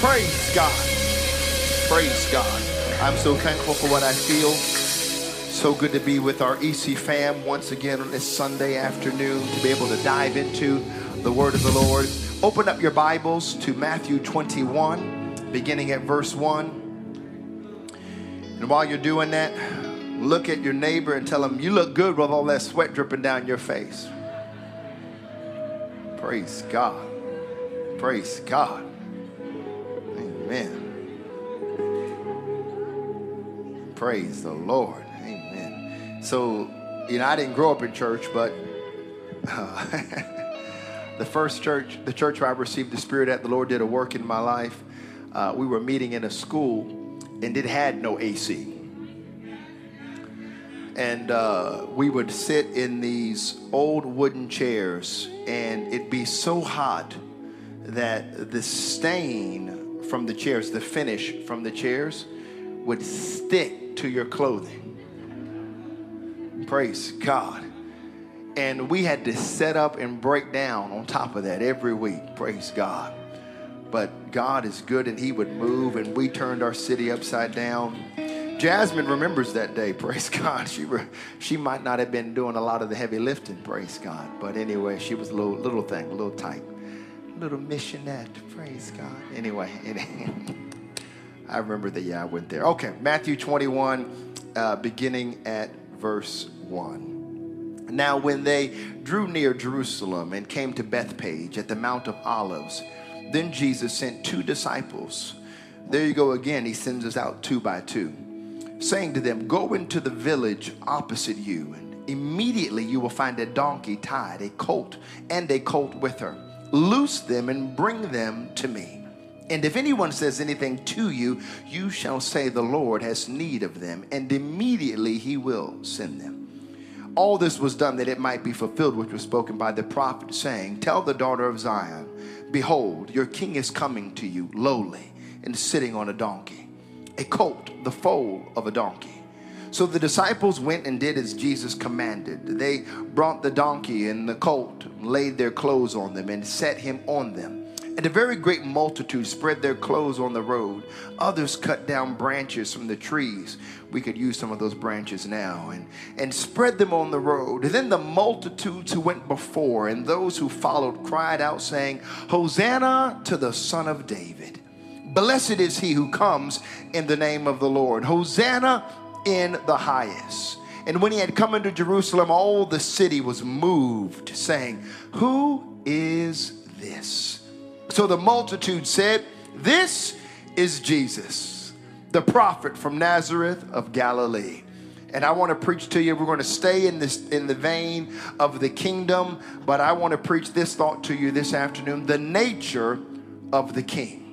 Praise God. Praise God. I'm so thankful for what I feel. So good to be with our EC fam once again on this Sunday afternoon to be able to dive into the word of the Lord. Open up your Bibles to Matthew 21, beginning at verse 1. And while you're doing that, look at your neighbor and tell him, You look good with all that sweat dripping down your face. Praise God. Praise God. Amen. Praise the Lord. Amen. So, you know, I didn't grow up in church, but uh, the first church, the church where I received the Spirit at, the Lord did a work in my life. Uh, we were meeting in a school and it had no AC. And uh, we would sit in these old wooden chairs and it'd be so hot that the stain from the chairs, the finish from the chairs, would stick to your clothing. Praise God. And we had to set up and break down on top of that every week. Praise God. But God is good and He would move, and we turned our city upside down. Jasmine remembers that day. Praise God. She re- she might not have been doing a lot of the heavy lifting. Praise God. But anyway, she was a little little thing, a little tight, little missionette. Praise God. Anyway, I remember that. Yeah, I went there. Okay, Matthew 21, uh, beginning at verse 1. Now, when they drew near Jerusalem and came to Bethphage at the Mount of Olives, then Jesus sent two disciples. There you go again. He sends us out two by two, saying to them, Go into the village opposite you, and immediately you will find a donkey tied, a colt, and a colt with her. Loose them and bring them to me. And if anyone says anything to you, you shall say, The Lord has need of them, and immediately he will send them. All this was done that it might be fulfilled, which was spoken by the prophet, saying, Tell the daughter of Zion, Behold, your king is coming to you, lowly, and sitting on a donkey, a colt, the foal of a donkey. So the disciples went and did as Jesus commanded. They brought the donkey and the colt, laid their clothes on them, and set him on them. And a very great multitude spread their clothes on the road. Others cut down branches from the trees. We could use some of those branches now and, and spread them on the road. And then the multitudes who went before and those who followed cried out, saying, Hosanna to the Son of David. Blessed is he who comes in the name of the Lord. Hosanna in the highest. And when he had come into Jerusalem, all the city was moved, saying, Who is this? So the multitude said, This is Jesus, the prophet from Nazareth of Galilee. And I want to preach to you. We're going to stay in this in the vein of the kingdom, but I want to preach this thought to you this afternoon: the nature of the king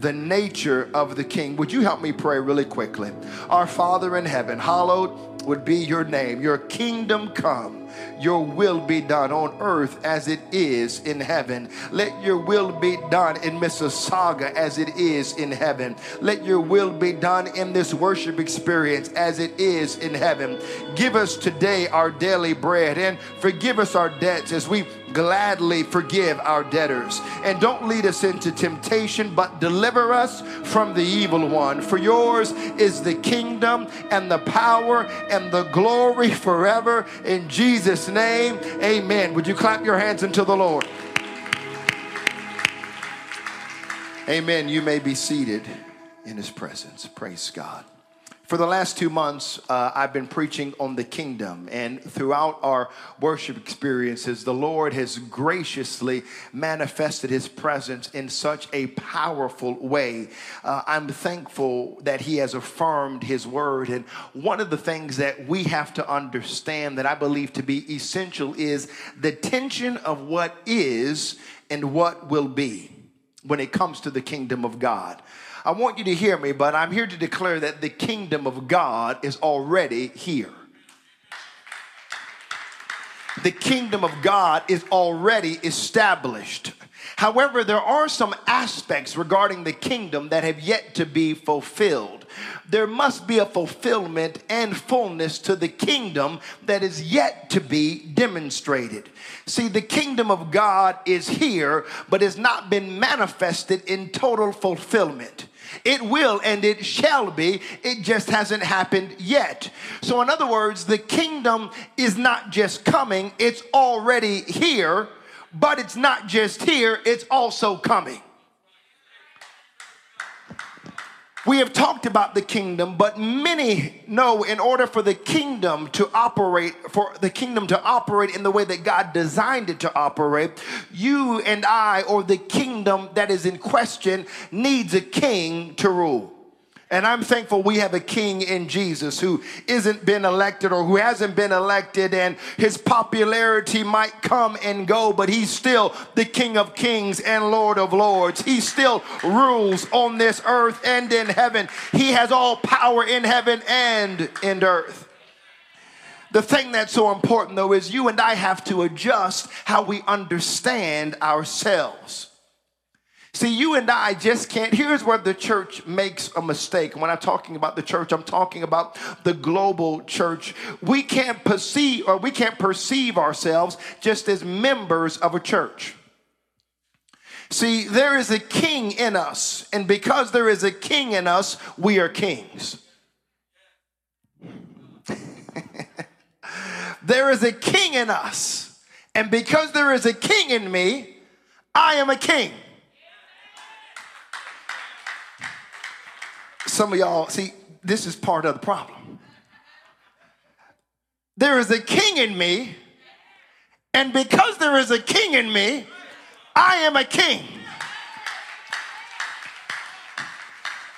the nature of the king. Would you help me pray really quickly? Our Father in heaven, hallowed would be your name. Your kingdom come your will be done on earth as it is in heaven. Let your will be done in Mississauga as it is in heaven. Let your will be done in this worship experience as it is in heaven. Give us today our daily bread and forgive us our debts as we gladly forgive our debtors. And don't lead us into temptation, but deliver us from the evil one. For yours is the kingdom and the power and the glory forever. In Jesus' name, amen. Would you clap your hands unto the Lord? Amen. You may be seated in his presence. Praise God. For the last two months, uh, I've been preaching on the kingdom, and throughout our worship experiences, the Lord has graciously manifested His presence in such a powerful way. Uh, I'm thankful that He has affirmed His word, and one of the things that we have to understand that I believe to be essential is the tension of what is and what will be when it comes to the kingdom of God. I want you to hear me, but I'm here to declare that the kingdom of God is already here. The kingdom of God is already established. However, there are some aspects regarding the kingdom that have yet to be fulfilled. There must be a fulfillment and fullness to the kingdom that is yet to be demonstrated. See, the kingdom of God is here, but has not been manifested in total fulfillment. It will and it shall be. It just hasn't happened yet. So, in other words, the kingdom is not just coming, it's already here but it's not just here, it's also coming. We have talked about the kingdom, but many know in order for the kingdom to operate, for the kingdom to operate in the way that God designed it to operate, you and I, or the kingdom that is in question, needs a king to rule. And I'm thankful we have a king in Jesus who isn't been elected or who hasn't been elected, and his popularity might come and go, but he's still the King of Kings and Lord of Lords. He still rules on this earth and in heaven. He has all power in heaven and in earth. The thing that's so important, though, is you and I have to adjust how we understand ourselves. See, you and I just can't. Here's where the church makes a mistake. When I'm talking about the church, I'm talking about the global church. We can't perceive or we can't perceive ourselves just as members of a church. See, there is a king in us, and because there is a king in us, we are kings. there is a king in us, and because there is a king in me, I am a king. Some of y'all, see, this is part of the problem. There is a king in me, and because there is a king in me, I am a king.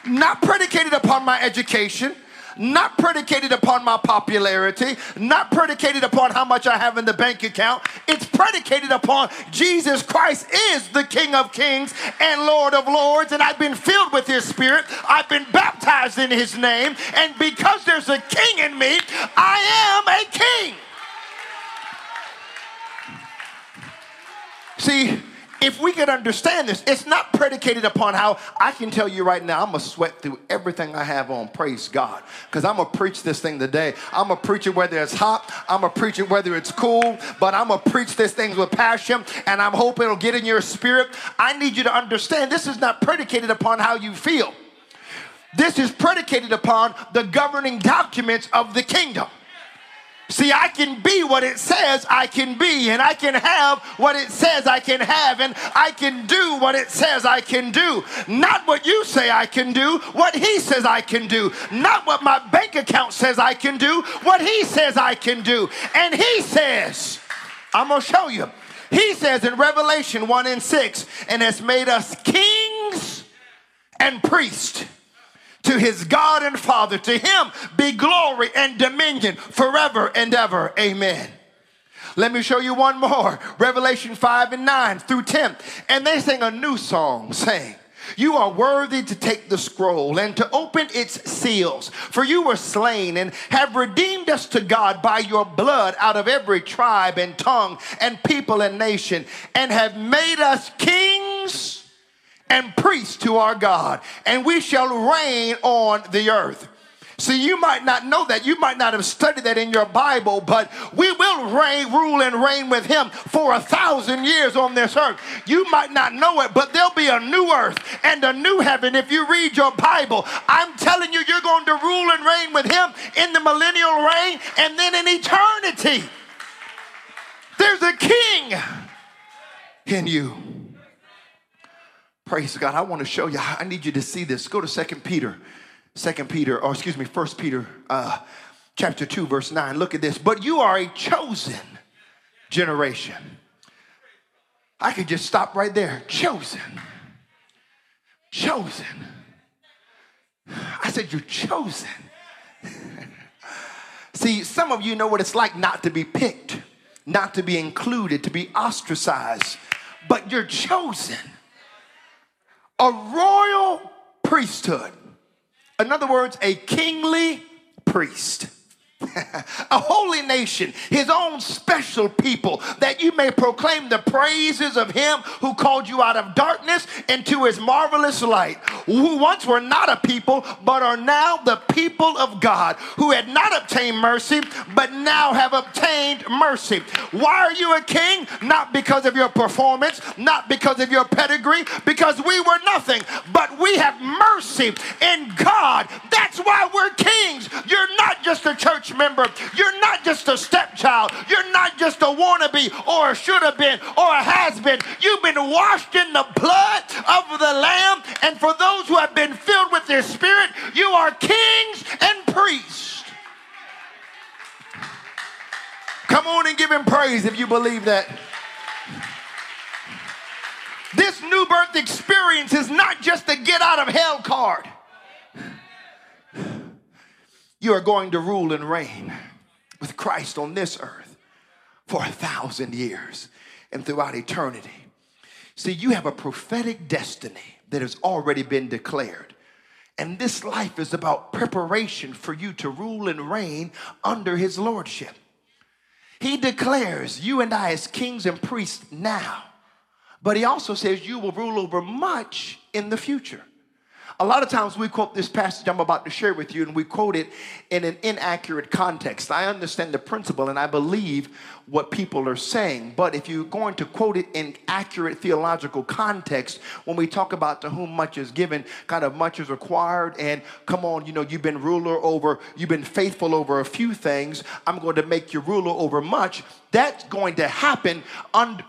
Not predicated upon my education, not predicated upon my popularity, not predicated upon how much I have in the bank account. It's predicated upon Jesus Christ is the King of Kings and Lord of Lords, and I've been filled with His Spirit. I've been baptized in His name, and because there's a King in me, I am a King. See, if we could understand this, it's not predicated upon how I can tell you right now, I'm gonna sweat through everything I have on. Praise God. Because I'm gonna preach this thing today. I'm gonna preach it whether it's hot, I'm gonna preach it whether it's cool, but I'm gonna preach this thing with passion and I'm hoping it'll get in your spirit. I need you to understand this is not predicated upon how you feel. This is predicated upon the governing documents of the kingdom. See, I can be what it says I can be, and I can have what it says I can have, and I can do what it says I can do. Not what you say I can do, what He says I can do. Not what my bank account says I can do, what He says I can do. And He says, I'm going to show you. He says in Revelation 1 and 6, and has made us kings and priests to his God and Father. To him be glory and dominion forever and ever. Amen. Let me show you one more Revelation 5 and 9 through 10. And they sing a new song saying, you are worthy to take the scroll and to open its seals. For you were slain and have redeemed us to God by your blood out of every tribe and tongue and people and nation, and have made us kings and priests to our God, and we shall reign on the earth. See, you might not know that. You might not have studied that in your Bible, but we will reign, rule, and reign with him for a thousand years on this earth. You might not know it, but there'll be a new earth and a new heaven if you read your Bible. I'm telling you, you're going to rule and reign with him in the millennial reign and then in eternity. There's a king in you. Praise God. I want to show you. I need you to see this. Go to Second Peter. Second Peter, or excuse me, First Peter uh, chapter 2, verse 9. Look at this. But you are a chosen generation. I could just stop right there. Chosen. Chosen. I said, You're chosen. See, some of you know what it's like not to be picked, not to be included, to be ostracized, but you're chosen a royal priesthood. In other words, a kingly priest. a holy nation, his own special people, that you may proclaim the praises of him who called you out of darkness into his marvelous light, who once were not a people, but are now the people of God, who had not obtained mercy, but now have obtained mercy. Why are you a king? Not because of your performance, not because of your pedigree, because we were nothing, but we have mercy in God. That's why we're kings. You're not just a church member. You're not just a stepchild. You're not just a wannabe or a should have been or a has been. You've been washed in the blood of the Lamb. And for those who have been filled with their spirit, you are kings and priests. Come on and give him praise if you believe that. This new birth experience is not just a get out of hell card you are going to rule and reign with Christ on this earth for a thousand years and throughout eternity. See, you have a prophetic destiny that has already been declared. And this life is about preparation for you to rule and reign under his lordship. He declares you and I as kings and priests now, but he also says you will rule over much in the future. A lot of times we quote this passage I'm about to share with you and we quote it in an inaccurate context. I understand the principle and I believe what people are saying, but if you're going to quote it in accurate theological context, when we talk about to whom much is given, kind of much is required, and come on, you know, you've been ruler over, you've been faithful over a few things, I'm going to make you ruler over much. That's going to happen under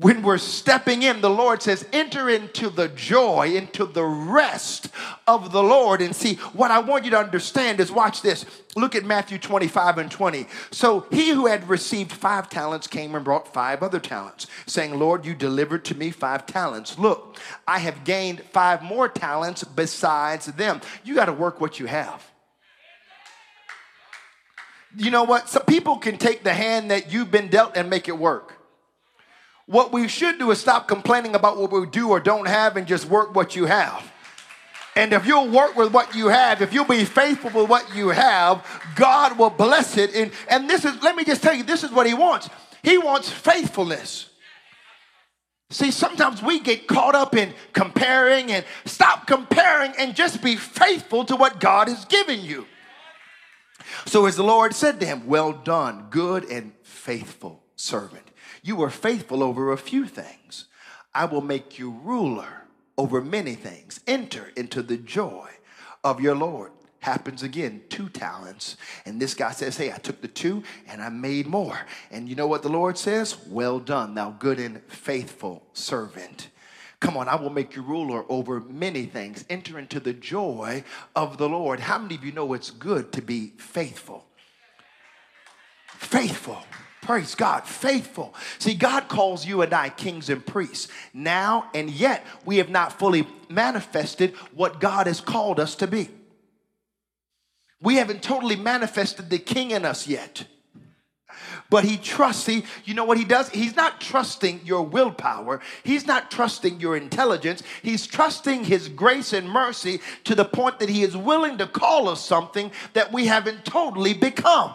when we're stepping in, the Lord says, enter into the joy, into the rest of the Lord. And see, what I want you to understand is watch this. Look at Matthew 25 and 20. So he who had received five talents came and brought five other talents, saying, Lord, you delivered to me five talents. Look, I have gained five more talents besides them. You got to work what you have. You know what? Some people can take the hand that you've been dealt and make it work. What we should do is stop complaining about what we do or don't have and just work what you have. And if you'll work with what you have, if you'll be faithful with what you have, God will bless it. And, and this is, let me just tell you, this is what He wants. He wants faithfulness. See, sometimes we get caught up in comparing and stop comparing and just be faithful to what God has given you. So, as the Lord said to him, Well done, good and faithful servant. You were faithful over a few things. I will make you ruler over many things. Enter into the joy of your Lord. Happens again, two talents. And this guy says, Hey, I took the two and I made more. And you know what the Lord says? Well done, thou good and faithful servant. Come on, I will make you ruler over many things. Enter into the joy of the Lord. How many of you know it's good to be faithful? Faithful. Praise God, faithful. See, God calls you and I kings and priests now, and yet we have not fully manifested what God has called us to be. We haven't totally manifested the king in us yet. But he trusts, see, you know what he does? He's not trusting your willpower. He's not trusting your intelligence. He's trusting his grace and mercy to the point that he is willing to call us something that we haven't totally become.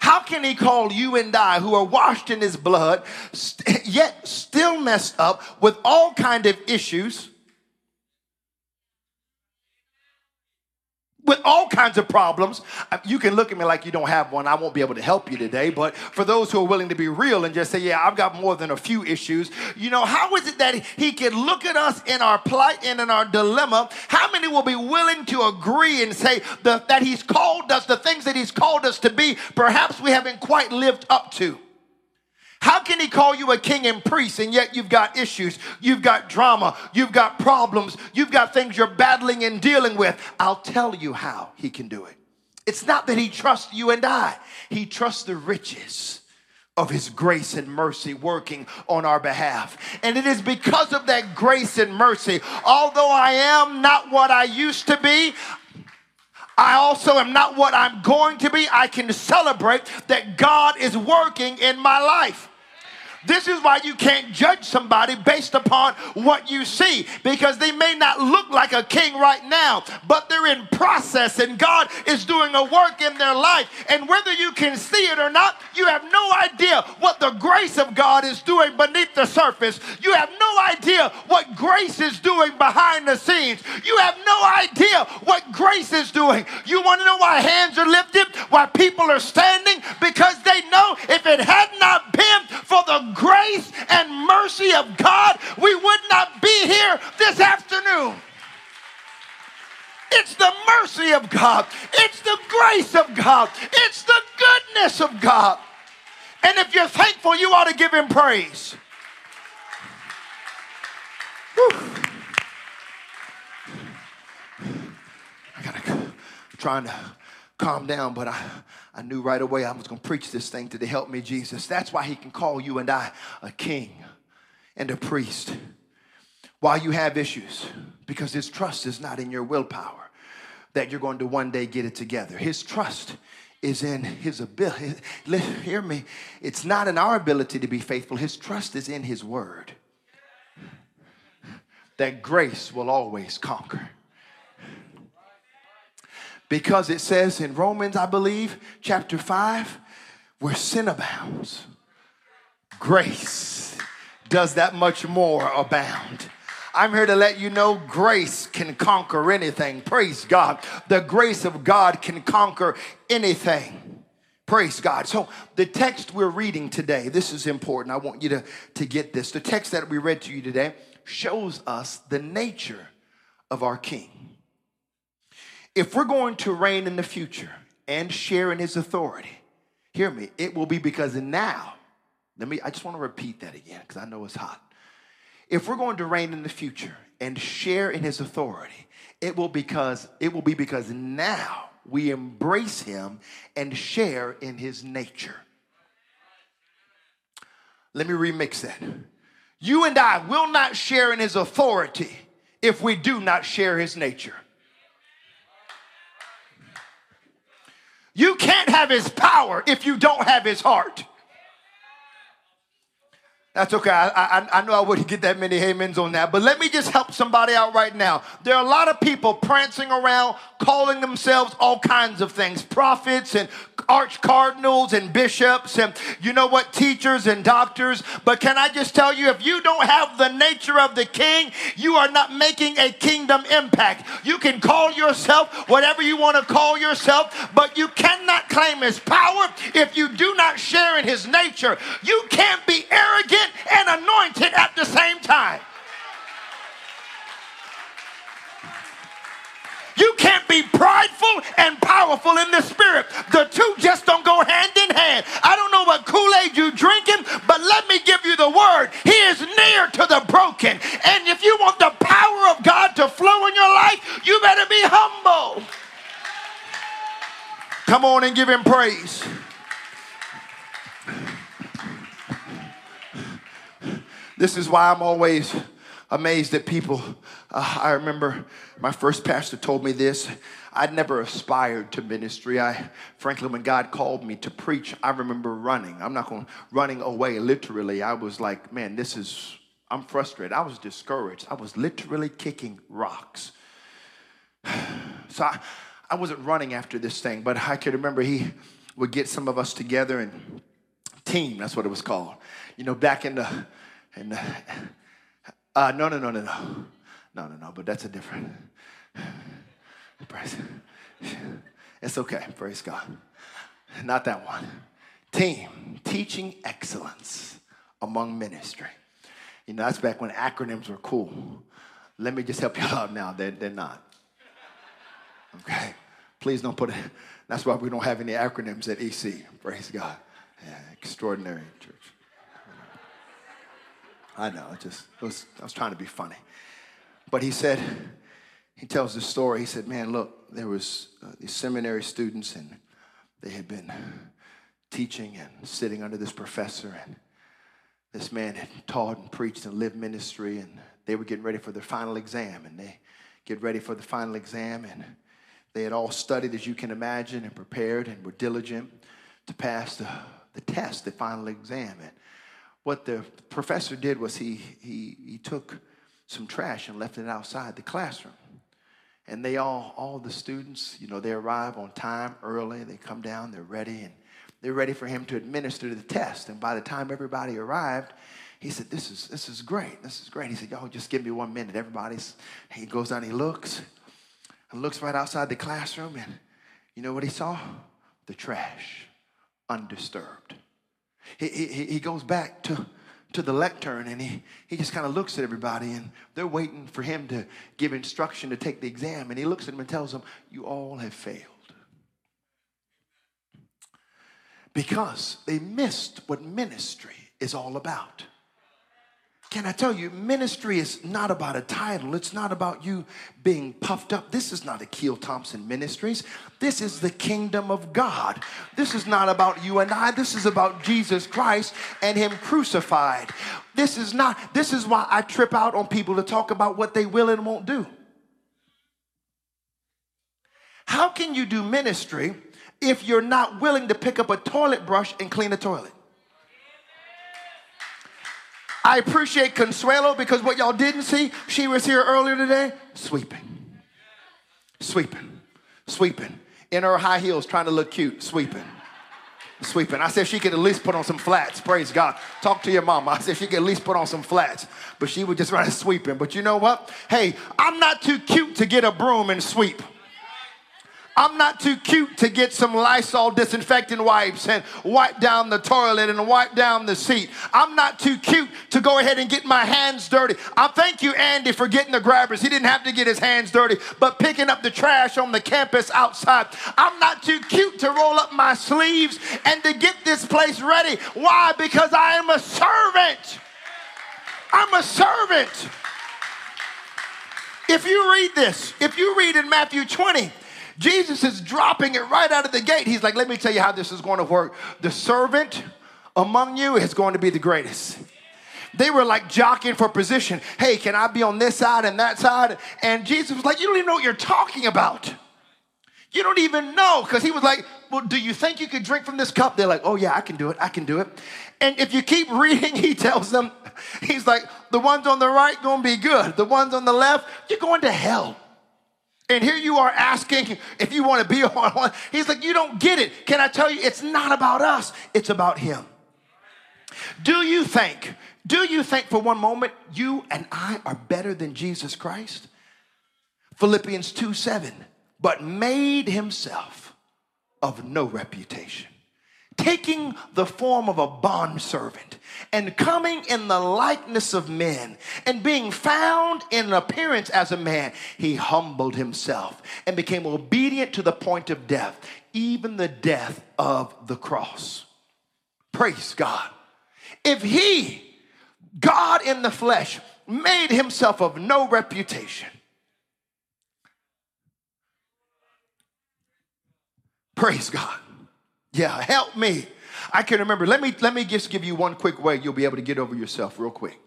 How can he call you and I who are washed in his blood, st- yet still messed up with all kind of issues? With all kinds of problems. Uh, you can look at me like you don't have one. I won't be able to help you today. But for those who are willing to be real and just say, yeah, I've got more than a few issues, you know, how is it that he can look at us in our plight and in our dilemma? How many will be willing to agree and say the, that he's called us, the things that he's called us to be, perhaps we haven't quite lived up to? How can he call you a king and priest and yet you've got issues, you've got drama, you've got problems, you've got things you're battling and dealing with? I'll tell you how he can do it. It's not that he trusts you and I, he trusts the riches of his grace and mercy working on our behalf. And it is because of that grace and mercy, although I am not what I used to be, I also am not what I'm going to be. I can celebrate that God is working in my life. This is why you can't judge somebody based upon what you see because they may not look like a king right now, but they're in process and God is doing a work in their life. And whether you can see it or not, you have no idea what the grace of God is doing beneath the surface. You have no idea what grace is doing behind the scenes. You have no idea what grace is doing. You want to know why hands are lifted, why people are standing? Because they know if it had not been for the grace and mercy of God, we would not be here this afternoon. It's the mercy of God. It's the grace of God. It's the goodness of God. And if you're thankful, you ought to give him praise. Whew. I gotta I'm trying to calm down, but I, I knew right away I was gonna preach this thing to the help me, Jesus. That's why he can call you and I a king and a priest while you have issues, because his trust is not in your willpower that you're going to one day get it together. His trust is in his ability. Hear me. It's not in our ability to be faithful. His trust is in his word. That grace will always conquer. Because it says in Romans, I believe, chapter 5, where sin abounds, grace does that much more abound. I'm here to let you know grace can conquer anything. Praise God. The grace of God can conquer anything. Praise God. So, the text we're reading today, this is important. I want you to, to get this. The text that we read to you today shows us the nature of our King. If we're going to reign in the future and share in his authority, hear me, it will be because now, let me, I just want to repeat that again because I know it's hot. If we're going to reign in the future and share in his authority, it will because it will be because now we embrace him and share in his nature. Let me remix that. You and I will not share in his authority if we do not share his nature. You can't have his power if you don't have his heart. That's okay. I, I, I know I wouldn't get that many amens on that, but let me just help somebody out right now. There are a lot of people prancing around calling themselves all kinds of things prophets and arch cardinals and bishops and you know what, teachers and doctors. But can I just tell you, if you don't have the nature of the king, you are not making a kingdom impact. You can call yourself whatever you want to call yourself, but you cannot claim his power if you do not share in his nature. You can't be arrogant and anointed at the same time. You can't be prideful and powerful in the spirit. The two just don't go hand in hand. I don't know what Kool Aid you drinking, but let me give you the word. He is near to the broken. And if you want the power of God to flow in your life, you better be humble. Come on and give him praise. This is why I'm always amazed at people. Uh, I remember my first pastor told me this. I'd never aspired to ministry. I, frankly, when God called me to preach, I remember running. I'm not going running away. Literally, I was like, man, this is. I'm frustrated. I was discouraged. I was literally kicking rocks. So I, I wasn't running after this thing, but I could remember he would get some of us together and team. That's what it was called. You know, back in the and uh, uh, no, no, no, no, no. No, no, no, but that's a different. Praise. It's okay. Praise God. Not that one. Team, teaching excellence among ministry. You know, that's back when acronyms were cool. Let me just help you out now. They're, they're not. Okay? Please don't put it. That's why we don't have any acronyms at EC. Praise God. Yeah, extraordinary church. I know, it just it was, I was trying to be funny. But he said, he tells this story. He said, man, look, there was uh, these seminary students and they had been teaching and sitting under this professor and this man had taught and preached and lived ministry and they were getting ready for their final exam and they get ready for the final exam and they had all studied as you can imagine and prepared and were diligent to pass the, the test the final exam and what the professor did was he, he, he took some trash and left it outside the classroom. And they all, all the students, you know, they arrive on time early. They come down, they're ready, and they're ready for him to administer the test. And by the time everybody arrived, he said, This is, this is great. This is great. He said, Y'all just give me one minute. Everybody's, he goes down, he looks, and looks right outside the classroom. And you know what he saw? The trash, undisturbed. He, he, he goes back to, to the lectern and he, he just kind of looks at everybody and they're waiting for him to give instruction to take the exam. And he looks at them and tells them, You all have failed. Because they missed what ministry is all about. Can I tell you, ministry is not about a title. It's not about you being puffed up. This is not a Keel Thompson Ministries. This is the kingdom of God. This is not about you and I. This is about Jesus Christ and Him crucified. This is not, this is why I trip out on people to talk about what they will and won't do. How can you do ministry if you're not willing to pick up a toilet brush and clean a toilet? I appreciate Consuelo because what y'all didn't see, she was here earlier today sweeping, sweeping, sweeping. In her high heels, trying to look cute, sweeping. Sweeping. I said she could at least put on some flats. Praise God. Talk to your mama. I said she could at least put on some flats. But she would just run sweeping. But you know what? Hey, I'm not too cute to get a broom and sweep. I'm not too cute to get some Lysol disinfectant wipes and wipe down the toilet and wipe down the seat. I'm not too cute to go ahead and get my hands dirty. I thank you, Andy, for getting the grabbers. He didn't have to get his hands dirty, but picking up the trash on the campus outside. I'm not too cute to roll up my sleeves and to get this place ready. Why? Because I am a servant. I'm a servant. If you read this, if you read in Matthew 20, Jesus is dropping it right out of the gate. He's like, let me tell you how this is going to work. The servant among you is going to be the greatest. They were like jockeying for position. Hey, can I be on this side and that side? And Jesus was like, You don't even know what you're talking about. You don't even know. Because he was like, Well, do you think you could drink from this cup? They're like, Oh, yeah, I can do it. I can do it. And if you keep reading, he tells them, He's like, The ones on the right going to be good. The ones on the left, you're going to hell. And here you are asking if you want to be on one. He's like, You don't get it. Can I tell you, it's not about us, it's about Him. Do you think, do you think for one moment you and I are better than Jesus Christ? Philippians 2 7, but made Himself of no reputation taking the form of a bondservant and coming in the likeness of men and being found in appearance as a man, he humbled himself and became obedient to the point of death, even the death of the cross. Praise God. If he, God in the flesh, made himself of no reputation, praise God yeah, help me. I can remember. Let me let me just give you one quick way you'll be able to get over yourself real quick.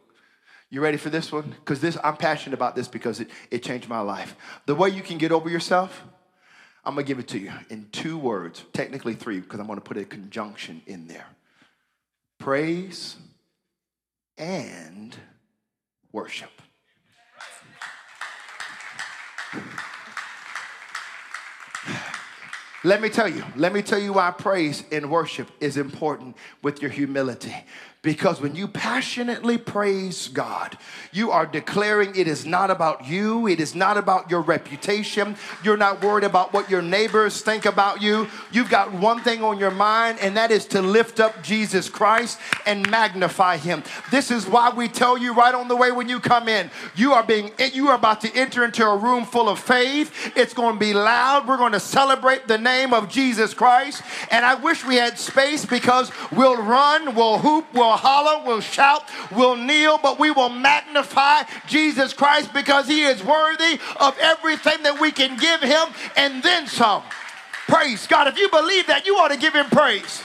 You ready for this one? Because this I'm passionate about this because it, it changed my life. The way you can get over yourself, I'm gonna give it to you in two words, technically three, because I'm gonna put a conjunction in there. Praise and worship. Let me tell you, let me tell you why praise and worship is important with your humility. Because when you passionately praise God, you are declaring it is not about you, it is not about your reputation. You're not worried about what your neighbors think about you. You've got one thing on your mind, and that is to lift up Jesus Christ and magnify him. This is why we tell you right on the way when you come in, you are being you are about to enter into a room full of faith. It's going to be loud. We're going to celebrate the name of Jesus Christ. And I wish we had space because we'll run, we'll hoop, we'll will holler, will shout, will kneel, but we will magnify Jesus Christ because he is worthy of everything that we can give him and then some. Praise God. If you believe that, you ought to give him praise.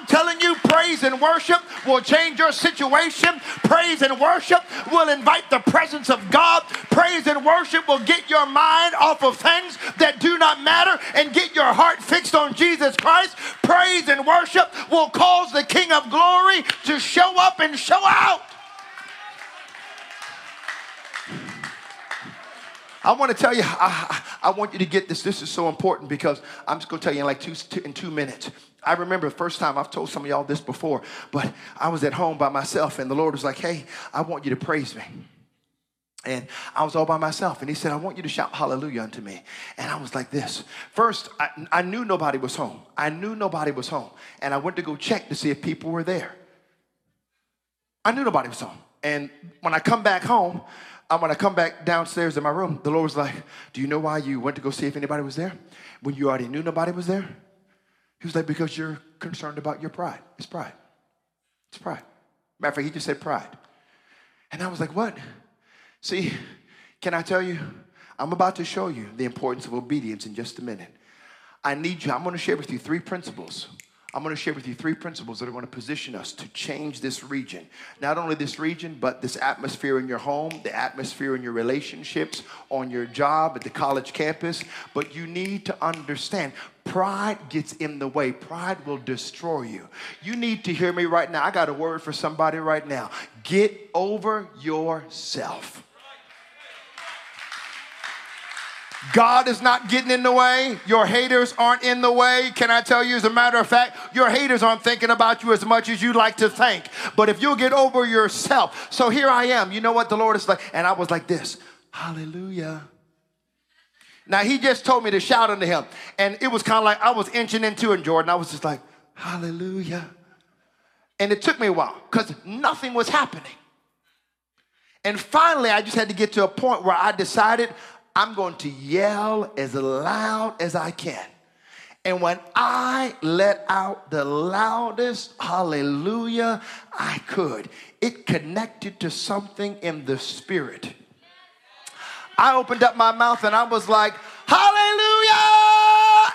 I'm telling you, praise and worship will change your situation. Praise and worship will invite the presence of God. Praise and worship will get your mind off of things that do not matter and get your heart fixed on Jesus Christ. Praise and worship will cause the King of glory to show up and show out. I want to tell you, I, I, want you to get this. This is so important because I'm just going to tell you in like two, two, in two minutes. I remember the first time I've told some of y'all this before, but I was at home by myself and the Lord was like, hey, I want you to praise me. And I was all by myself. And he said, I want you to shout hallelujah unto me. And I was like this. First, I, I knew nobody was home. I knew nobody was home. And I went to go check to see if people were there. I knew nobody was home. And when I come back home, uh, when I come back downstairs in my room, the Lord was like, Do you know why you went to go see if anybody was there? When you already knew nobody was there? He was like, Because you're concerned about your pride. It's pride. It's pride. Matter of fact, he just said pride. And I was like, What? See, can I tell you? I'm about to show you the importance of obedience in just a minute. I need you, I'm going to share with you three principles I'm going to share with you three principles that are going to position us to change this region. Not only this region, but this atmosphere in your home, the atmosphere in your relationships, on your job, at the college campus. But you need to understand pride gets in the way, pride will destroy you. You need to hear me right now. I got a word for somebody right now. Get over yourself. God is not getting in the way. Your haters aren't in the way. Can I tell you, as a matter of fact, your haters aren't thinking about you as much as you'd like to think. But if you'll get over yourself. So here I am. You know what the Lord is like? And I was like this Hallelujah. Now, he just told me to shout unto him. And it was kind of like I was inching into it, Jordan. I was just like, Hallelujah. And it took me a while because nothing was happening. And finally, I just had to get to a point where I decided I'm going to yell as loud as I can. And when I let out the loudest hallelujah I could, it connected to something in the spirit. I opened up my mouth and I was like, Hallelujah!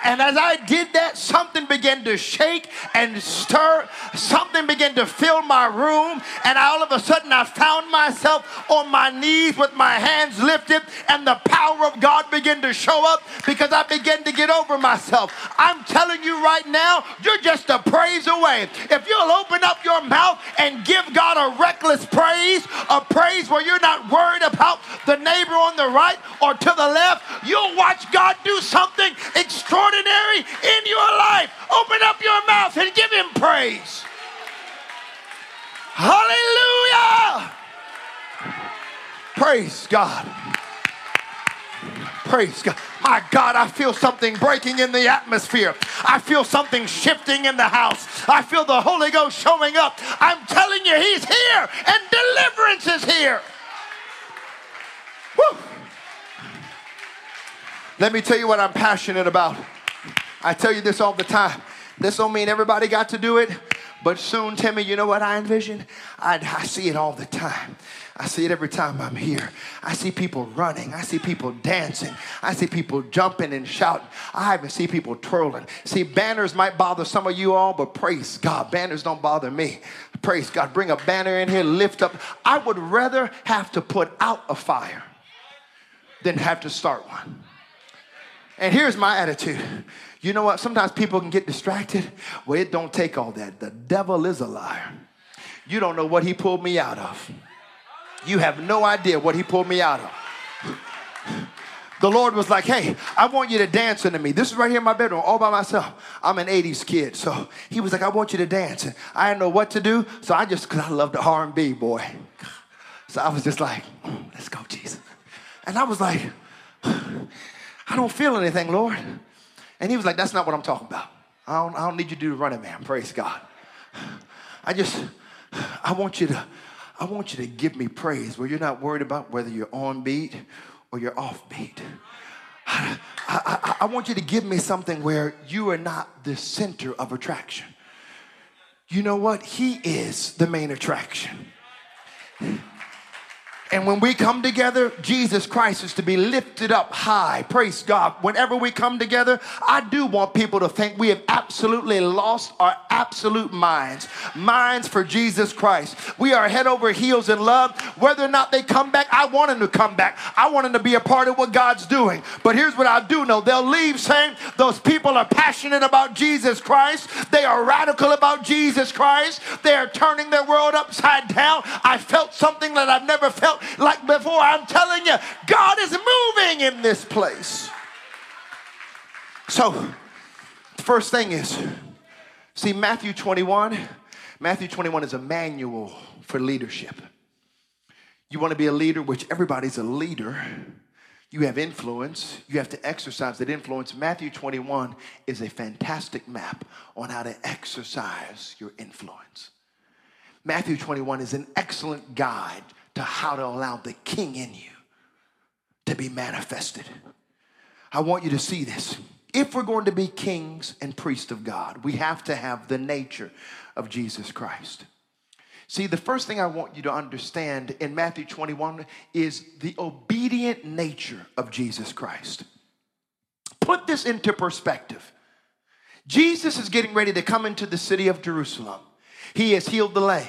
And as I did that, something began to shake and stir. Something began to fill my room. And all of a sudden, I found myself on my knees with my hands lifted. And the power of God began to show up because I began to get over myself. I'm telling you right now, you're just a praise away. If you'll open up your mouth and give God a reckless praise, a praise where you're not worried about the neighbor on the right or to the left, you'll watch God do something extraordinary in your life, open up your mouth and give him praise. Hallelujah! Praise God. Praise God. My God, I feel something breaking in the atmosphere. I feel something shifting in the house. I feel the Holy Ghost showing up. I'm telling you, He's here and deliverance is here. Woo. Let me tell you what I'm passionate about. I tell you this all the time. This don't mean everybody got to do it, but soon, Timmy, you know what I envision? I, I see it all the time. I see it every time I'm here. I see people running. I see people dancing. I see people jumping and shouting. I even see people twirling. See, banners might bother some of you all, but praise God, banners don't bother me. Praise God. Bring a banner in here, lift up. I would rather have to put out a fire than have to start one. And here's my attitude you know what? Sometimes people can get distracted. Well, it don't take all that. The devil is a liar. You don't know what he pulled me out of. You have no idea what he pulled me out of. The Lord was like, hey, I want you to dance into me. This is right here in my bedroom, all by myself. I'm an 80s kid. So he was like, I want you to dance. And I didn't know what to do. So I just, because I love the R&B, boy. So I was just like, mm, let's go, Jesus. And I was like, I don't feel anything, Lord. And he was like, That's not what I'm talking about. I don't, I don't need you to do the running man. Praise God. I just, I want you to, I want you to give me praise where you're not worried about whether you're on beat or you're off beat. I, I, I want you to give me something where you are not the center of attraction. You know what? He is the main attraction. And when we come together, Jesus Christ is to be lifted up high. Praise God. Whenever we come together, I do want people to think we have absolutely lost our absolute minds. Minds for Jesus Christ. We are head over heels in love. Whether or not they come back, I want them to come back. I want them to be a part of what God's doing. But here's what I do know they'll leave saying those people are passionate about Jesus Christ. They are radical about Jesus Christ. They are turning their world upside down. I felt something that I've never felt like before. I'm telling you, God is moving in this place. So, first thing is, see, Matthew 21, Matthew 21 is a manual for leadership. You want to be a leader, which everybody's a leader. You have influence. You have to exercise that influence. Matthew 21 is a fantastic map on how to exercise your influence. Matthew 21 is an excellent guide to how to allow the king in you to be manifested. I want you to see this. If we're going to be kings and priests of God, we have to have the nature of Jesus Christ. See, the first thing I want you to understand in Matthew 21 is the obedient nature of Jesus Christ. Put this into perspective. Jesus is getting ready to come into the city of Jerusalem. He has healed the lame.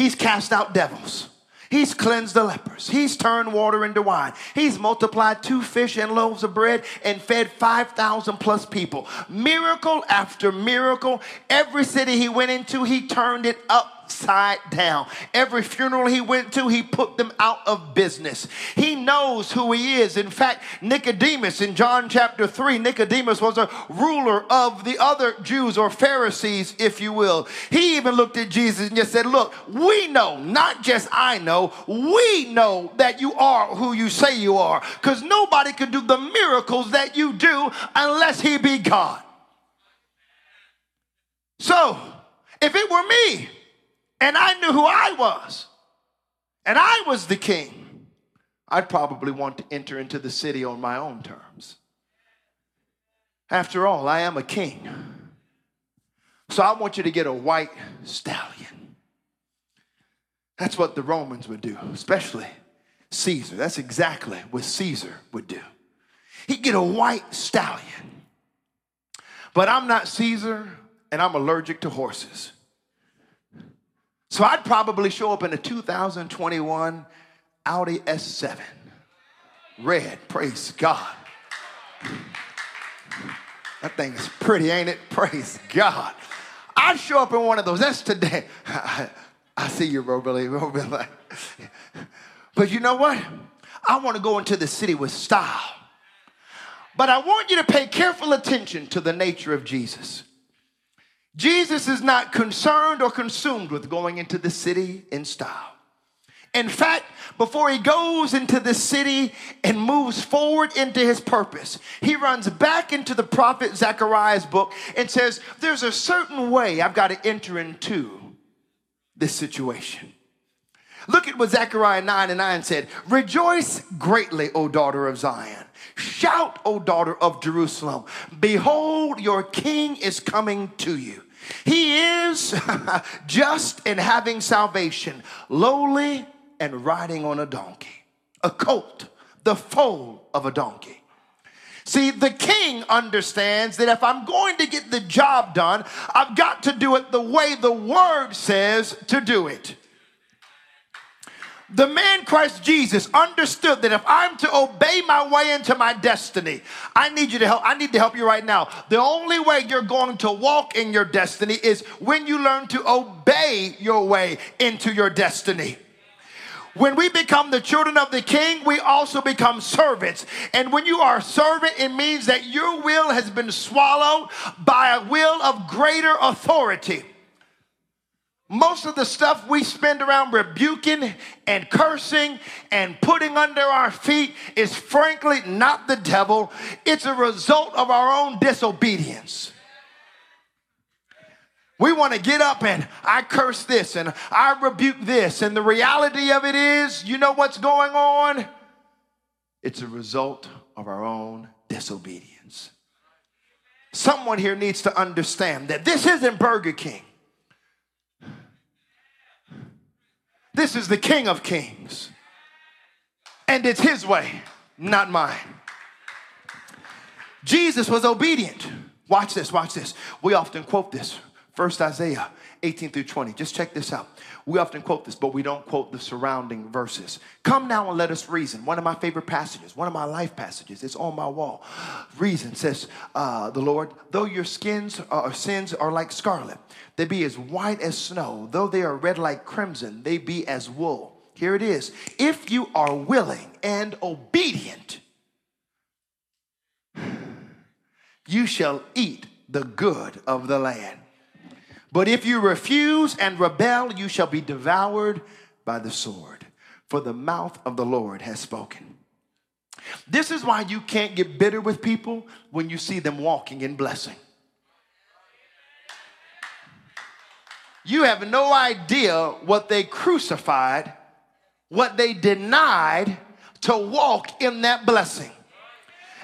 He's cast out devils. He's cleansed the lepers. He's turned water into wine. He's multiplied two fish and loaves of bread and fed 5,000 plus people. Miracle after miracle. Every city he went into, he turned it up upside down. Every funeral he went to, he put them out of business. He knows who he is. In fact, Nicodemus in John chapter 3, Nicodemus was a ruler of the other Jews or Pharisees, if you will. He even looked at Jesus and just said, Look, we know, not just I know, we know that you are who you say you are. Because nobody could do the miracles that you do unless he be God. So, if it were me, and I knew who I was, and I was the king, I'd probably want to enter into the city on my own terms. After all, I am a king. So I want you to get a white stallion. That's what the Romans would do, especially Caesar. That's exactly what Caesar would do. He'd get a white stallion. But I'm not Caesar, and I'm allergic to horses. So I'd probably show up in a 2021 Audi S7. Red, praise God. That thing is pretty, ain't it? Praise God. I'd show up in one of those. That's today. I, I see you, bro, Billy. But you know what? I want to go into the city with style. But I want you to pay careful attention to the nature of Jesus. Jesus is not concerned or consumed with going into the city in style. In fact, before he goes into the city and moves forward into his purpose, he runs back into the prophet Zechariah's book and says, There's a certain way I've got to enter into this situation. Look at what Zechariah 9 and 9 said Rejoice greatly, O daughter of Zion. Shout, O daughter of Jerusalem. Behold, your king is coming to you. He is just in having salvation, lowly and riding on a donkey, a colt, the foal of a donkey. See, the king understands that if I'm going to get the job done, I've got to do it the way the word says to do it. The man Christ Jesus understood that if I'm to obey my way into my destiny, I need you to help. I need to help you right now. The only way you're going to walk in your destiny is when you learn to obey your way into your destiny. When we become the children of the king, we also become servants. And when you are a servant, it means that your will has been swallowed by a will of greater authority. Most of the stuff we spend around rebuking and cursing and putting under our feet is frankly not the devil. It's a result of our own disobedience. We want to get up and I curse this and I rebuke this. And the reality of it is, you know what's going on? It's a result of our own disobedience. Someone here needs to understand that this isn't Burger King. This is the King of Kings. And it's his way, not mine. Jesus was obedient. Watch this, watch this. We often quote this. First Isaiah 18 through 20. Just check this out. We often quote this, but we don't quote the surrounding verses. Come now and let us reason. One of my favorite passages, one of my life passages. It's on my wall. Reason says, uh, the Lord, though your skins uh, or sins are like scarlet, they be as white as snow. Though they are red like crimson, they be as wool. Here it is. If you are willing and obedient, you shall eat the good of the land. But if you refuse and rebel, you shall be devoured by the sword, for the mouth of the Lord has spoken. This is why you can't get bitter with people when you see them walking in blessing. You have no idea what they crucified, what they denied to walk in that blessing.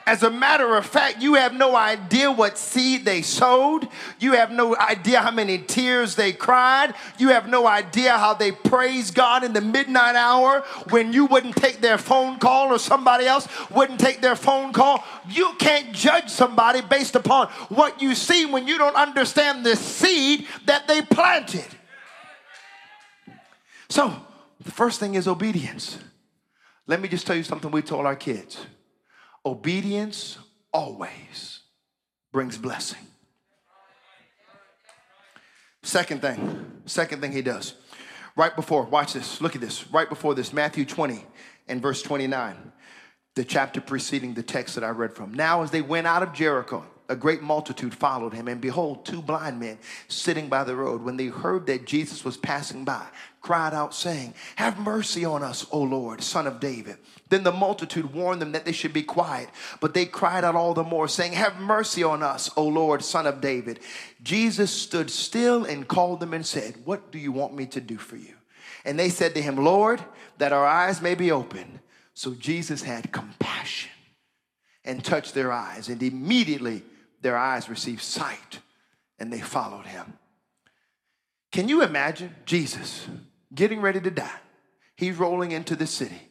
As a matter of fact, you have no idea what seed they sowed. You have no idea how many tears they cried. You have no idea how they praised God in the midnight hour when you wouldn't take their phone call or somebody else wouldn't take their phone call. You can't judge somebody based upon what you see when you don't understand the seed that they planted. So, the first thing is obedience. Let me just tell you something we told our kids obedience always brings blessing. Second thing, second thing he does. Right before, watch this, look at this. Right before this, Matthew 20 and verse 29, the chapter preceding the text that I read from. Now, as they went out of Jericho, a great multitude followed him, and behold, two blind men sitting by the road, when they heard that Jesus was passing by, cried out, saying, Have mercy on us, O Lord, son of David. Then the multitude warned them that they should be quiet, but they cried out all the more, saying, Have mercy on us, O Lord, son of David. Jesus stood still and called them and said, What do you want me to do for you? And they said to him, Lord, that our eyes may be opened. So Jesus had compassion and touched their eyes, and immediately their eyes received sight and they followed him. Can you imagine Jesus getting ready to die? He's rolling into the city,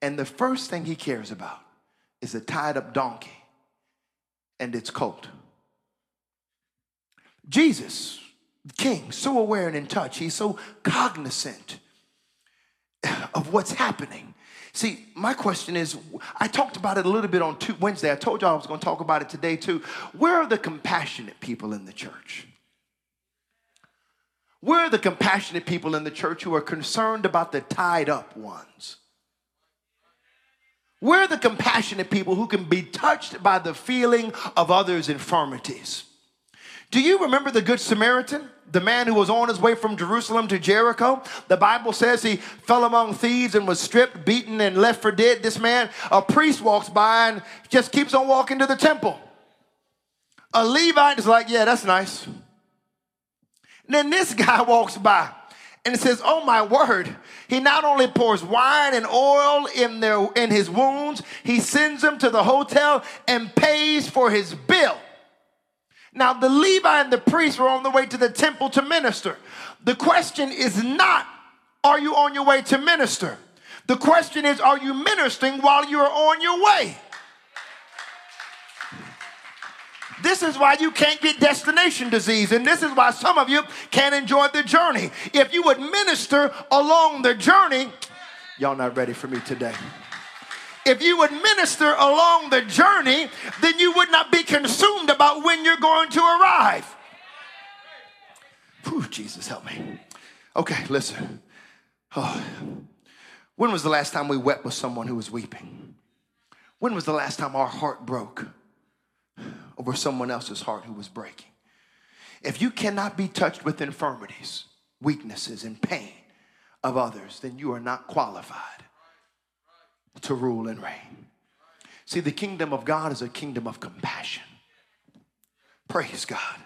and the first thing he cares about is a tied up donkey and its colt. Jesus, king, so aware and in touch, he's so cognizant of what's happening. See, my question is I talked about it a little bit on Wednesday. I told y'all I was going to talk about it today too. Where are the compassionate people in the church? Where are the compassionate people in the church who are concerned about the tied up ones? Where are the compassionate people who can be touched by the feeling of others' infirmities? Do you remember the Good Samaritan? The man who was on his way from Jerusalem to Jericho. The Bible says he fell among thieves and was stripped, beaten, and left for dead. This man, a priest walks by and just keeps on walking to the temple. A Levite is like, yeah, that's nice. And then this guy walks by and says, Oh my word. He not only pours wine and oil in their in his wounds, he sends them to the hotel and pays for his bill. Now, the Levi and the priest were on the way to the temple to minister. The question is not, are you on your way to minister? The question is, are you ministering while you're on your way? This is why you can't get destination disease, and this is why some of you can't enjoy the journey. If you would minister along the journey, y'all not ready for me today if you would minister along the journey, then you would not be consumed about when you're going to arrive. Whew, Jesus, help me. Okay, listen. Oh. When was the last time we wept with someone who was weeping? When was the last time our heart broke over someone else's heart who was breaking? If you cannot be touched with infirmities, weaknesses, and pain of others, then you are not qualified to rule and reign. See, the kingdom of God is a kingdom of compassion. Praise God.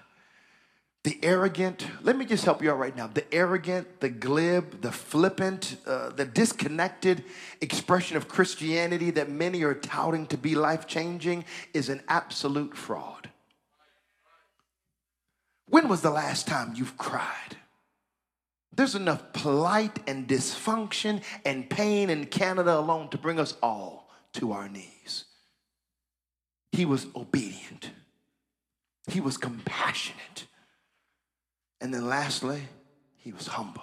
The arrogant, let me just help you out right now. The arrogant, the glib, the flippant, uh, the disconnected expression of Christianity that many are touting to be life changing is an absolute fraud. When was the last time you've cried There's enough plight and dysfunction and pain in Canada alone to bring us all to our knees. He was obedient, he was compassionate. And then lastly, he was humble.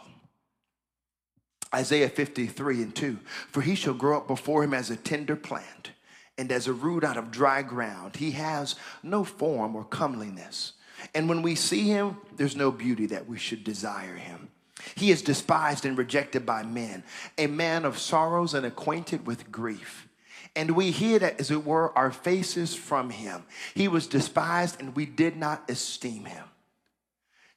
Isaiah 53 and 2 For he shall grow up before him as a tender plant and as a root out of dry ground. He has no form or comeliness. And when we see him, there's no beauty that we should desire him. He is despised and rejected by men, a man of sorrows and acquainted with grief. And we hid, as it were, our faces from him. He was despised, and we did not esteem him.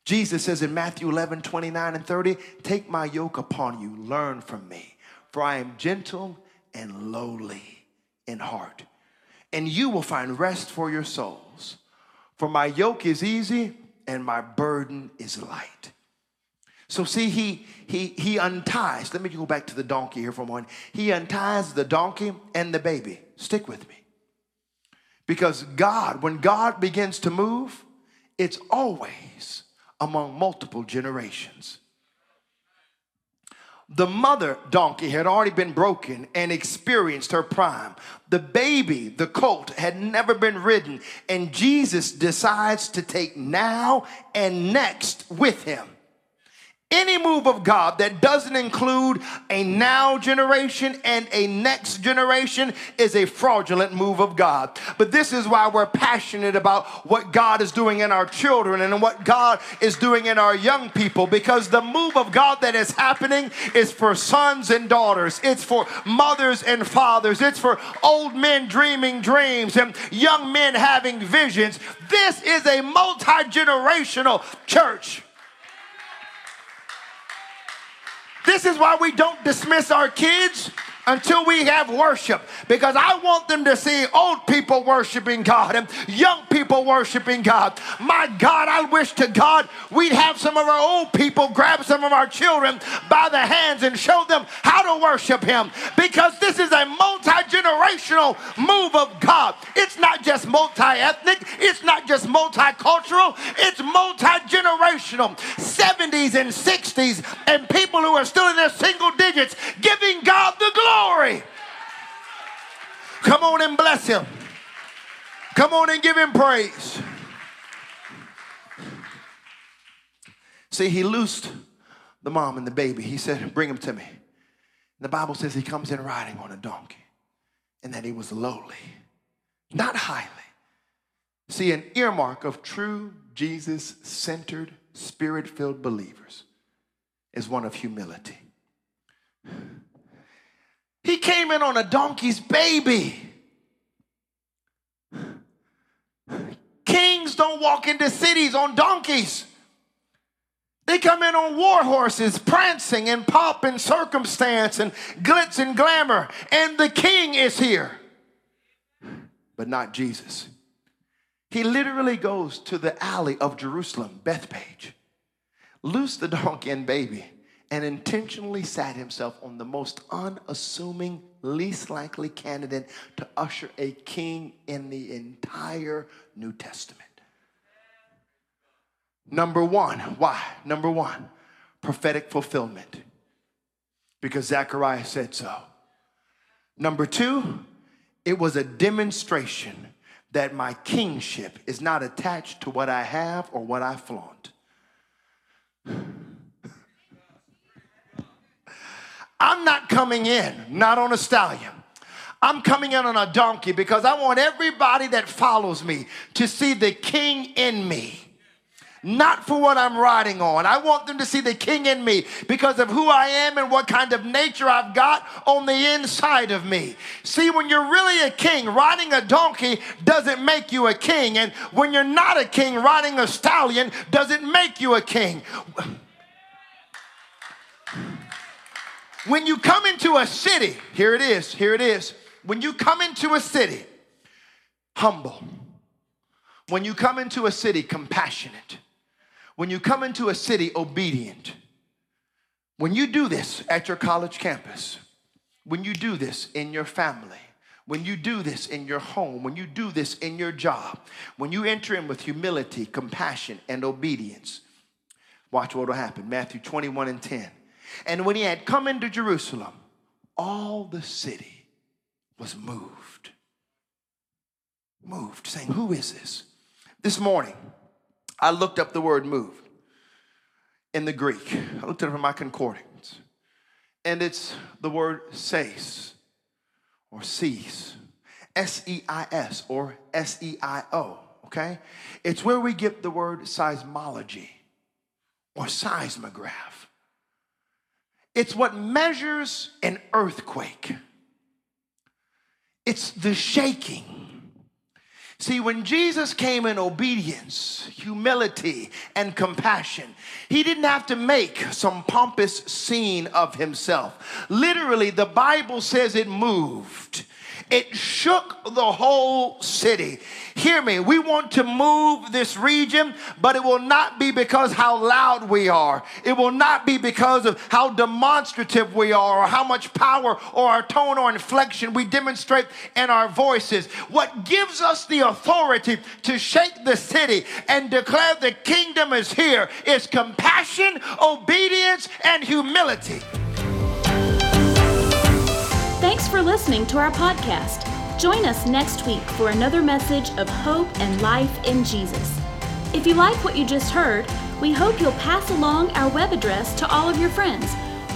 Jesus says in Matthew 11, 29 and 30, Take my yoke upon you, learn from me, for I am gentle and lowly in heart, and you will find rest for your souls. For my yoke is easy and my burden is light. So see, he he he unties. Let me go back to the donkey here for a moment. He unties the donkey and the baby. Stick with me. Because God, when God begins to move, it's always among multiple generations. The mother donkey had already been broken and experienced her prime. The baby, the colt, had never been ridden, and Jesus decides to take now and next with him any move of God that doesn't include a now generation and a next generation is a fraudulent move of God. But this is why we're passionate about what God is doing in our children and what God is doing in our young people because the move of God that is happening is for sons and daughters, it's for mothers and fathers, it's for old men dreaming dreams and young men having visions. This is a multi generational church. This is why we don't dismiss our kids until we have worship because I want them to see old people worshiping God and young people worshiping God. My God, I wish to God we'd have some of our old people grab some of our children by the hands and show them how to worship Him because this is a multi generational move of God. It's not just multi ethnic, it's not just multicultural, it's multi generational. 70s and 60s, and people who are still in their single digits giving God the glory glory. Come on and bless him. Come on and give him praise. See, he loosed the mom and the baby. He said, Bring him to me. The Bible says he comes in riding on a donkey and that he was lowly, not highly. See, an earmark of true Jesus centered, spirit filled believers is one of humility. He came in on a donkey's baby. Kings don't walk into cities on donkeys. They come in on war horses, prancing and pomp and circumstance and glitz and glamour. And the king is here. But not Jesus. He literally goes to the alley of Jerusalem, Bethphage, loose the donkey and baby, and intentionally sat himself on the most unassuming, least likely candidate to usher a king in the entire New Testament. Number one, why? Number one, prophetic fulfillment. Because Zechariah said so. Number two, it was a demonstration that my kingship is not attached to what I have or what I flaunt. I'm not coming in, not on a stallion. I'm coming in on a donkey because I want everybody that follows me to see the king in me. Not for what I'm riding on. I want them to see the king in me because of who I am and what kind of nature I've got on the inside of me. See, when you're really a king, riding a donkey doesn't make you a king. And when you're not a king, riding a stallion doesn't make you a king. When you come into a city, here it is, here it is. When you come into a city, humble. When you come into a city, compassionate. When you come into a city, obedient. When you do this at your college campus, when you do this in your family, when you do this in your home, when you do this in your job, when you enter in with humility, compassion, and obedience, Watch what will happen. Matthew 21 and 10. And when he had come into Jerusalem, all the city was moved. Moved, saying, Who is this? This morning, I looked up the word moved in the Greek. I looked it up in my concordance. And it's the word seis or seis, S E I S or S E I O, okay? It's where we get the word seismology or seismograph. It's what measures an earthquake. It's the shaking. See, when Jesus came in obedience, humility, and compassion, he didn't have to make some pompous scene of himself. Literally, the Bible says it moved. It shook the whole city. Hear me, we want to move this region, but it will not be because how loud we are. It will not be because of how demonstrative we are or how much power or our tone or inflection we demonstrate in our voices. What gives us the authority to shake the city and declare the kingdom is here is compassion, obedience, and humility. Thanks for listening to our podcast. Join us next week for another message of hope and life in Jesus. If you like what you just heard, we hope you'll pass along our web address to all of your friends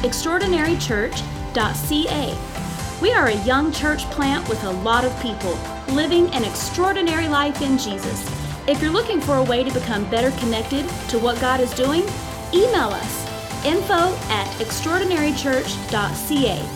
extraordinarychurch.ca. We are a young church plant with a lot of people living an extraordinary life in Jesus. If you're looking for a way to become better connected to what God is doing, email us info at extraordinarychurch.ca.